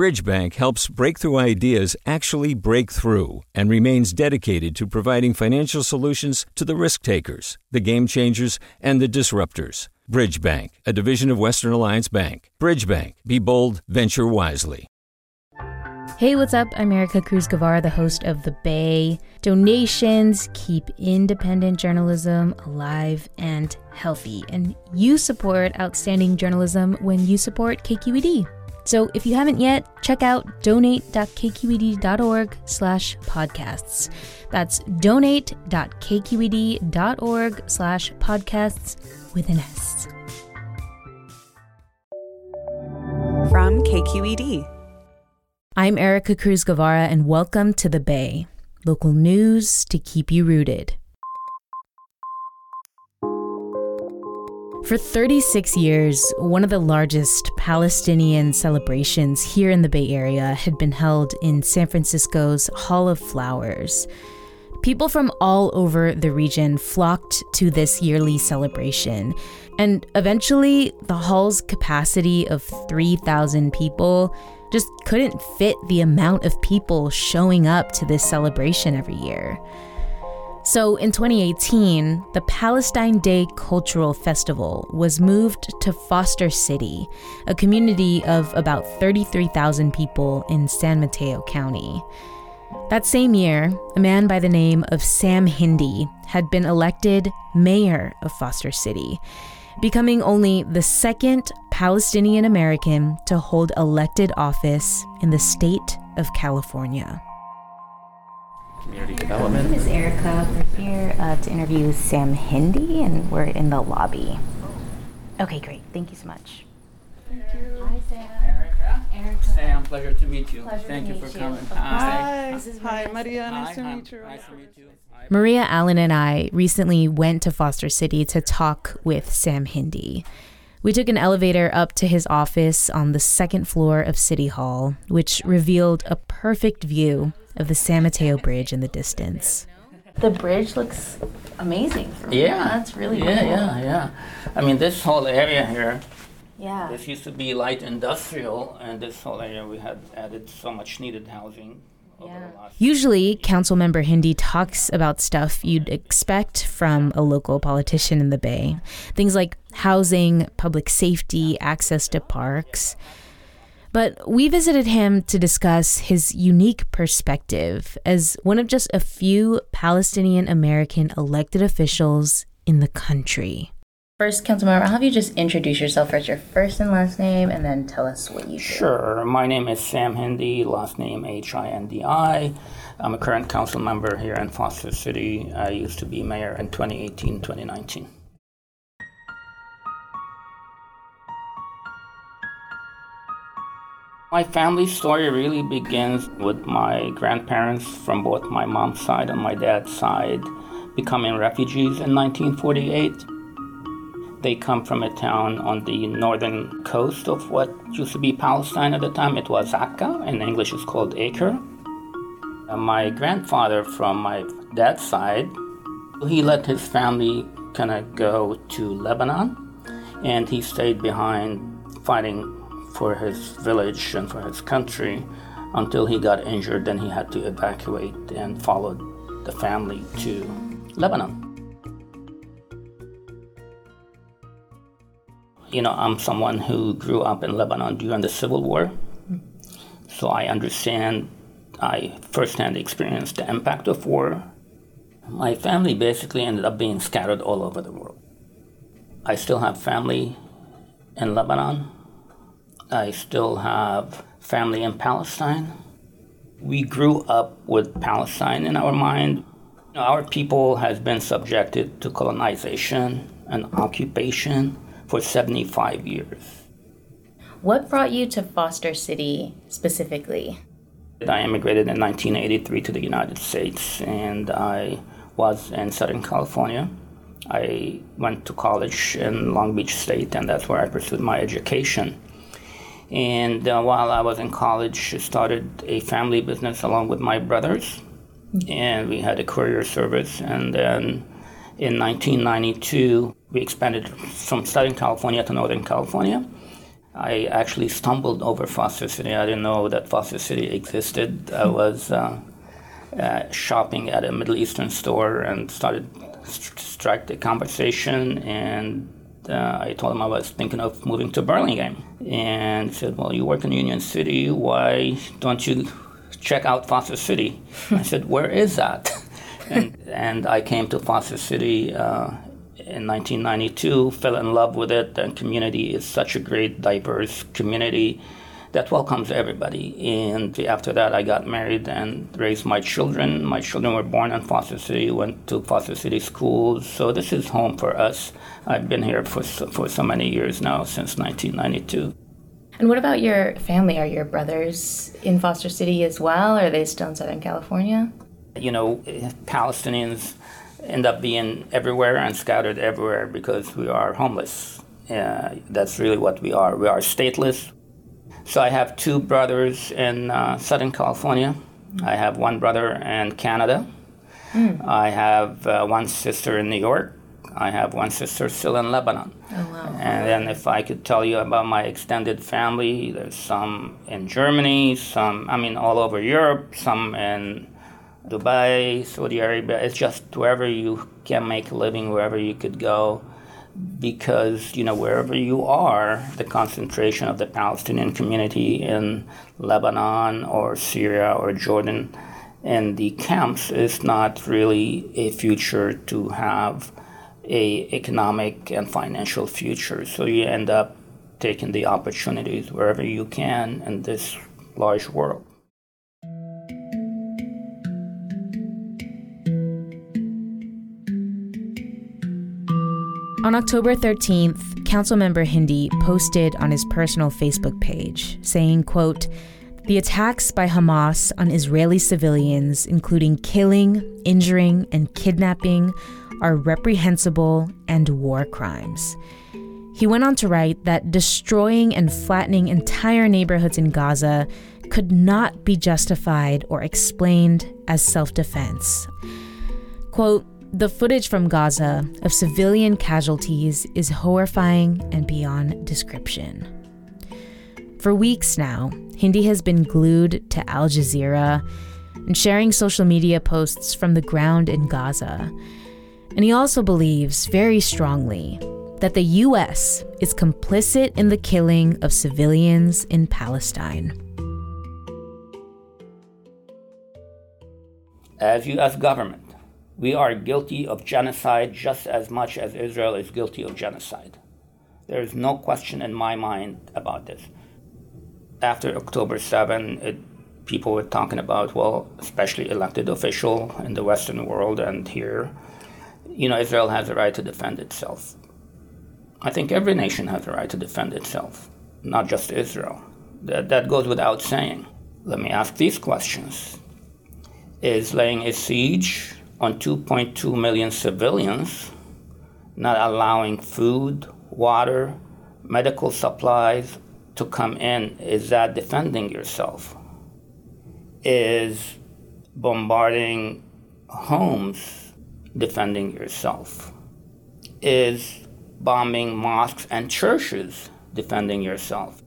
Bridge Bank helps breakthrough ideas actually break through and remains dedicated to providing financial solutions to the risk takers, the game changers, and the disruptors. Bridge Bank, a division of Western Alliance Bank. Bridge Bank, be bold, venture wisely. Hey, what's up? I'm Ericka Cruz Guevarra, the host of The Bay. Donations keep independent journalism alive and healthy, and you support outstanding journalism when you support KQED. So if you haven't yet, check out donate.kqed.org slash podcasts. That's donate.kqed.org slash podcasts with an S. From KQED. I'm Ericka Cruz Guevarra, and welcome to The Bay, local news to keep you rooted. For 36 years, one of the largest Palestinian celebrations here in the Bay Area had been held in San Francisco's Hall of Flowers. People from all over the region flocked to this yearly celebration, and eventually, the hall's capacity of 3,000 people just couldn't fit the amount of people showing up to this celebration every year. So in 2018, the Palestine Day Cultural Festival was moved to Foster City, a community of about 33,000 people in San Mateo County. That same year, a man by the name of Sam Hindi had been elected mayor of Foster City, becoming only the second Palestinian American to hold elected office in the state of California. Community development. My name is Ericka. We're here uh, to interview Sam Hindi, and we're in the lobby. Okay, great. Thank you so much. Thank you. Hi, Sam. Ericka. Ericka. Sam, pleasure to meet you. Pleasure to Thank you meet for you. coming. Hi. This is Hi, Maria. Maria. Nice Hi, to hi. meet you. Nice to meet you. Hi. Maria Alan and I recently went to Foster City to talk with Sam Hindi. We took an elevator up to his office on the second floor of City Hall, which revealed a perfect view of the San Mateo Bridge in the distance. The bridge looks amazing. Yeah. that's really Yeah, cool. yeah, yeah. I mean, this whole area here, Yeah. this used to be light industrial, and this whole area we had added so much needed housing over Yeah. the last. Usually, Councilmember Hindi talks about stuff you'd expect from a local politician in the Bay. Things like housing, public safety, access to parks. But we visited him to discuss his unique perspective as one of just a few Palestinian American elected officials in the country. First, Councilmember, I'll have you just introduce yourself first, your first and last name, and then tell us what you do. Sure. My name is Sam Hindi, last name H I N D I. I'm a current council member here in Foster City. I used to be mayor in 2018 2019. My family story really begins with my grandparents from both my mom's side and my dad's side becoming refugees in 1948. They come from a town on the northern coast of what used to be Palestine at the time. It was Akka, in English it's called Acre. Uh, my grandfather from my dad's side, he let his family kind of go to Lebanon, and he stayed behind fighting for his village and for his country until he got injured. Then he had to evacuate and followed the family to Lebanon. You know, I'm someone who grew up in Lebanon during the Civil War. So I understand, I firsthand experienced the impact of war. My family basically ended up being scattered all over the world. I still have family in Lebanon. I still have family in Palestine. We grew up with Palestine in our mind. Our people has been subjected to colonization and occupation for 75 years. What brought you to Foster City specifically? I immigrated in 1983 to the United States and I was in Southern California. I went to college in Long Beach State and that's where I pursued my education. And uh, while I was in college, I started a family business along with my brothers. And we had a courier service. And then in 1992, we expanded from Southern California to Northern California. I actually stumbled over Foster City. I didn't know that Foster City existed. I was uh, uh, shopping at a Middle Eastern store and started st- strike the conversation. And uh, I told him I was thinking of moving to Burlingame. And he said, Well, you work in Union City. Why don't you check out Foster City? I said, Where is that? and, and I came to Foster City uh, in 1992, fell in love with it. The community is such a great, diverse community that welcomes everybody. And after that, I got married and raised my children. My children were born in Foster City, went to Foster City schools. So this is home for us. I've been here for so, for so many years now, since 1992. And what about your family? Are your brothers in Foster City as well? Or are they still in Southern California? You know, Palestinians end up being everywhere and scattered everywhere because we are homeless. Uh, that's really what we are. We are stateless. So I have two brothers in uh, Southern California. I have one brother in Canada. Mm. I have uh, one sister in New York. I have one sister still in Lebanon. Oh, wow. And then, if I could tell you about my extended family, there's some in Germany, some, I mean, all over Europe, some in Dubai, Saudi Arabia. It's just wherever you can make a living, wherever you could go, because you know wherever you are, the concentration of the Palestinian community in Lebanon or Syria or Jordan and the camps is not really a future to have a economic and financial future. So you end up taking the opportunities wherever you can in this large world. On October 13th, Councilmember Hindi posted on his personal Facebook page saying, quote, the attacks by Hamas on Israeli civilians, including killing, injuring, and kidnapping, are reprehensible and war crimes. He went on to write that destroying and flattening entire neighborhoods in Gaza could not be justified or explained as self defense. Quote, the footage from Gaza of civilian casualties is horrifying and beyond description. For weeks now, Hindi has been glued to Al Jazeera and sharing social media posts from the ground in Gaza. And he also believes very strongly that the US is complicit in the killing of civilians in Palestine. As US government, we are guilty of genocide just as much as Israel is guilty of genocide. There is no question in my mind about this. After October 7, it, people were talking about, well, especially elected official in the Western world and here, you know, Israel has a right to defend itself. I think every nation has a right to defend itself, not just Israel. That, that goes without saying. Let me ask these questions Is laying a siege on 2.2 million civilians, not allowing food, water, medical supplies to come in, is that defending yourself? Is bombarding homes defending yourself? Is bombing mosques and churches defending yourself?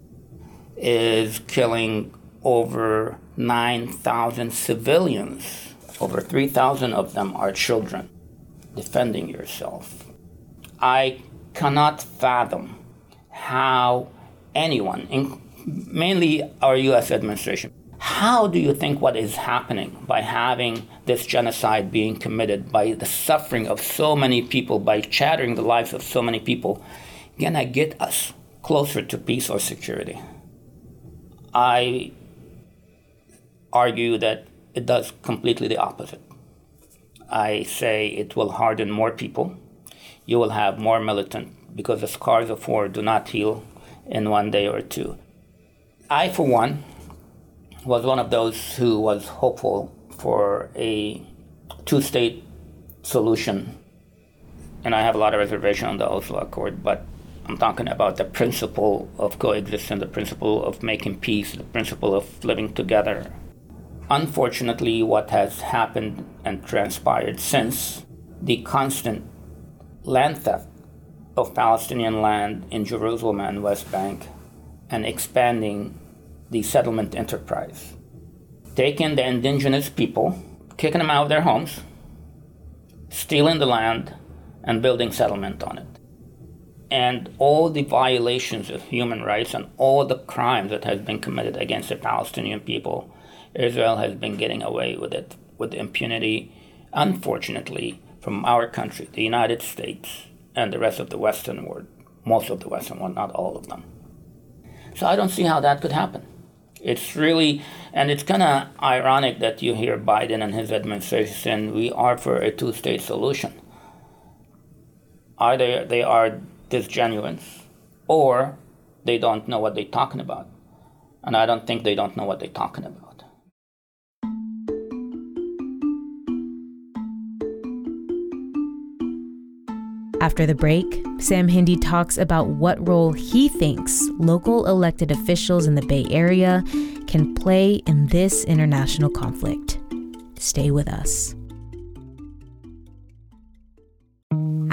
Is killing over 9,000 civilians over 3,000 of them are children defending yourself. I cannot fathom how anyone, mainly our US administration, how do you think what is happening by having this genocide being committed, by the suffering of so many people, by shattering the lives of so many people, gonna get us closer to peace or security? I argue that it does completely the opposite. I say it will harden more people. You will have more militant because the scars of war do not heal in one day or two. I, for one, was one of those who was hopeful for a two state solution. And I have a lot of reservation on the Oslo Accord, but I'm talking about the principle of coexistence, the principle of making peace, the principle of living together Unfortunately, what has happened and transpired since the constant land theft of Palestinian land in Jerusalem and West Bank and expanding the settlement enterprise. Taking the indigenous people, kicking them out of their homes, stealing the land, and building settlement on it. And all the violations of human rights and all the crimes that has been committed against the Palestinian people, Israel has been getting away with it with impunity, unfortunately, from our country, the United States, and the rest of the Western world, most of the Western world, not all of them. So I don't see how that could happen. It's really, and it's kind of ironic that you hear Biden and his administration, saying we are for a two state solution. Either they are disingenuous or they don't know what they're talking about. And I don't think they don't know what they're talking about. After the break, Sam Hindi talks about what role he thinks local elected officials in the Bay Area can play in this international conflict. Stay with us.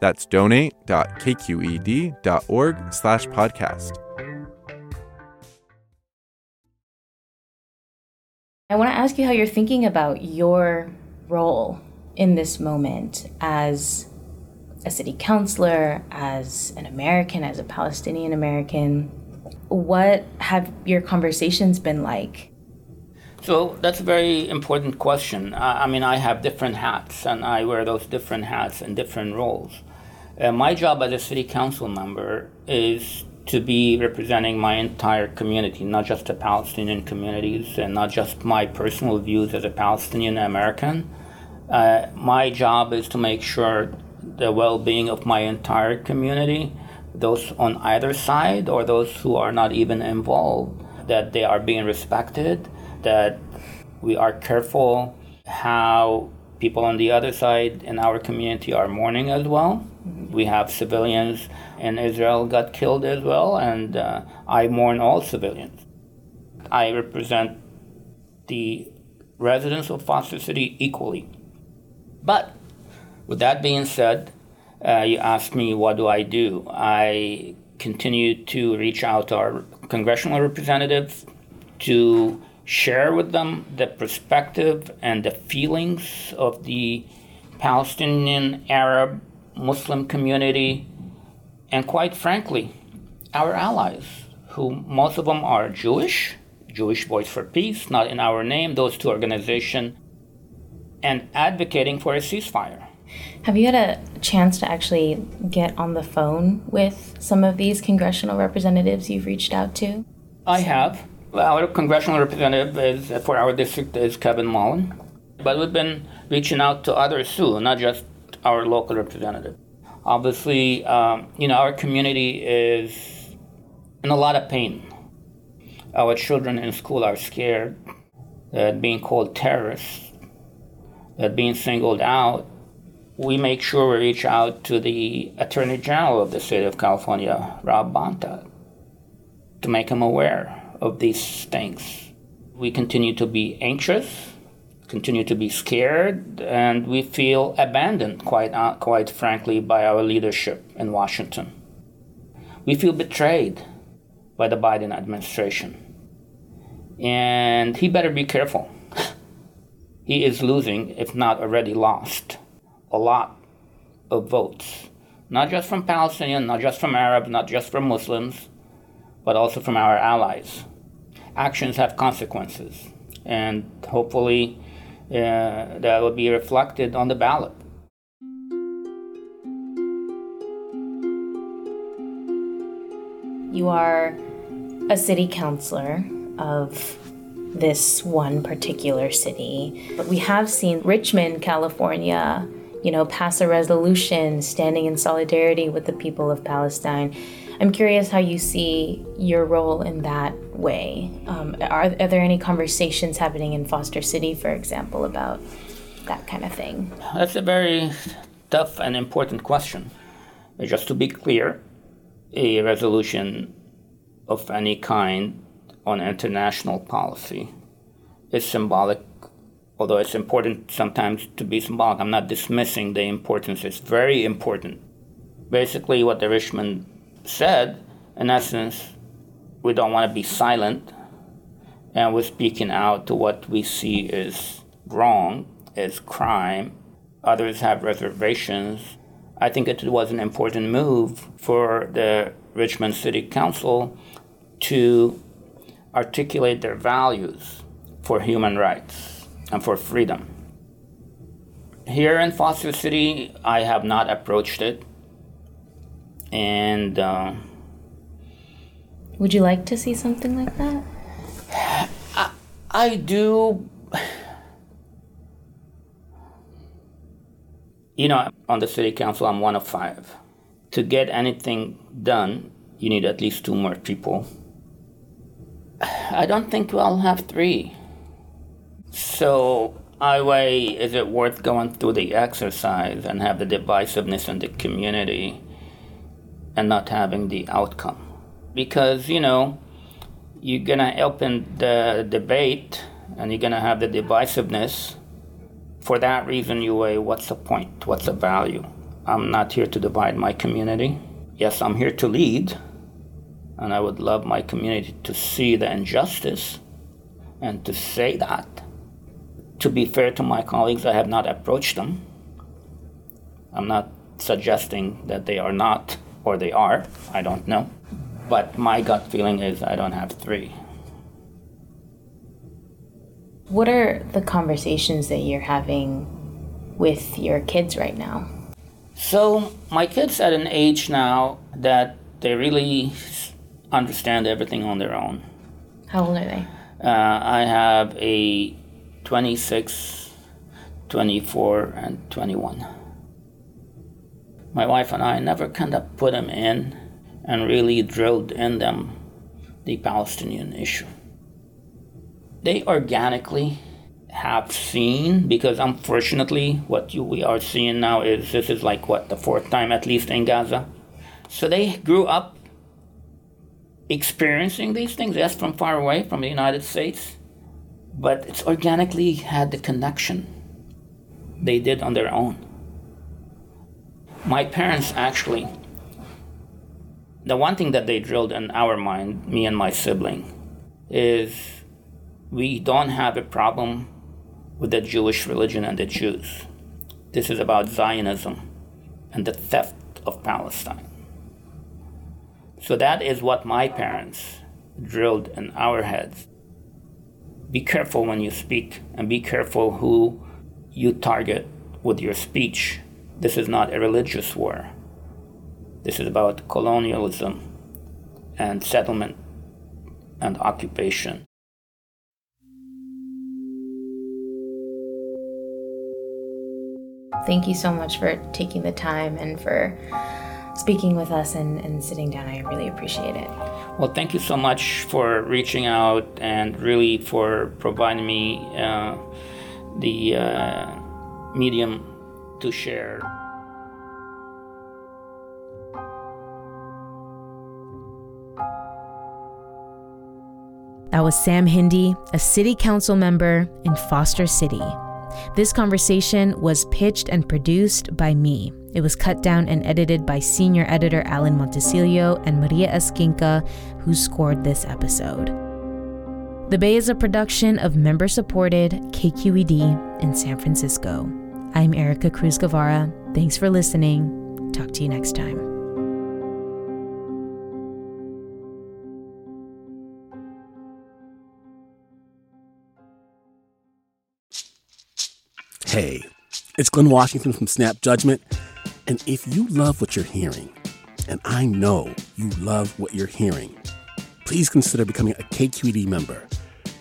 That's donate.kqed.org slash podcast. I want to ask you how you're thinking about your role in this moment as a city councilor, as an American, as a Palestinian American. What have your conversations been like? So that's a very important question. I mean, I have different hats, and I wear those different hats in different roles. Uh, my job as a city council member is to be representing my entire community, not just the Palestinian communities and not just my personal views as a Palestinian American. Uh, my job is to make sure the well being of my entire community, those on either side or those who are not even involved, that they are being respected, that we are careful how people on the other side in our community are mourning as well. We have civilians in Israel got killed as well, and uh, I mourn all civilians. I represent the residents of Foster City equally. But with that being said, uh, you asked me what do I do. I continue to reach out to our congressional representatives to share with them the perspective and the feelings of the Palestinian Arab Muslim community, and quite frankly, our allies, who most of them are Jewish, Jewish Voice for Peace, not in our name, those two organizations, and advocating for a ceasefire. Have you had a chance to actually get on the phone with some of these congressional representatives you've reached out to? I have. Our congressional representative is, for our district is Kevin Mullin, but we've been reaching out to others too, not just our local representative. Obviously, um, you know, our community is in a lot of pain. Our children in school are scared that being called terrorists, that being singled out. We make sure we reach out to the Attorney General of the state of California, Rob Bonta, to make him aware of these things. We continue to be anxious, continue to be scared, and we feel abandoned, quite, uh, quite frankly, by our leadership in Washington. We feel betrayed by the Biden administration. And he better be careful. he is losing, if not already lost, a lot of votes. Not just from Palestinians, not just from Arabs, not just from Muslims, but also from our allies. actions have consequences, and hopefully that will be reflected on the ballot. You are a city councilor of this one particular city. But we have seen Richmond, California, you know, pass a resolution standing in solidarity with the people of Palestine. I'm curious how you see your role in that way. Um, are, are there any conversations happening in Foster City, for example, about that kind of thing? That's a very tough and important question. Just to be clear, a resolution of any kind on international policy is symbolic, although it's important sometimes to be symbolic. I'm not dismissing the importance, it's very important. Basically, what the Richmond said, in essence, we don't want to be silent and we're speaking out to what we see is wrong, is crime. Others have reservations. I think it was an important move for the Richmond City Council to articulate their values for human rights and for freedom. Here in Foster City, I have not approached it. And uh, would you like to see something like that? I, I do. You know, on the city council, I'm one of five. To get anything done, you need at least two more people. I don't think we'll have three. So I weigh is it worth going through the exercise and have the divisiveness in the community and not having the outcome? Because, you know, you're gonna open the debate and you're gonna have the divisiveness. For that reason, you weigh what's the point? What's the value? I'm not here to divide my community. Yes, I'm here to lead, and I would love my community to see the injustice and to say that. To be fair to my colleagues, I have not approached them. I'm not suggesting that they are not or they are. I don't know. But my gut feeling is I don't have three. What are the conversations that you're having with your kids right now? So, my kids at an age now that they really understand everything on their own. How old are they? Uh, I have a 26, 24, and 21. My wife and I never kind of put them in and really drilled in them the Palestinian issue. They organically have seen, because unfortunately, what you, we are seeing now is this is like what, the fourth time at least in Gaza. So they grew up experiencing these things, yes, from far away, from the United States, but it's organically had the connection they did on their own. My parents actually, the one thing that they drilled in our mind, me and my sibling, is we don't have a problem with the Jewish religion and the Jews. This is about Zionism and the theft of Palestine. So that is what my parents drilled in our heads. Be careful when you speak, and be careful who you target with your speech. This is not a religious war. This is about colonialism and settlement and occupation. Thank you so much for taking the time and for speaking with us and, and sitting down. I really appreciate it. Well, thank you so much for reaching out and really for providing me uh, the uh, medium to share. That was Sam Hindi, a city council member in Foster City. This conversation was pitched and produced by me. It was cut down and edited by senior editor Alan Montecillo and Maria Esquinca, who scored this episode. The Bay is a production of member supported KQED in San Francisco. I'm Ericka Cruz Guevarra. Thanks for listening. Talk to you next time. Hey, it's Glynn Washington from Snap Judgment. And if you love what you're hearing, and I know you love what you're hearing, please consider becoming a KQED member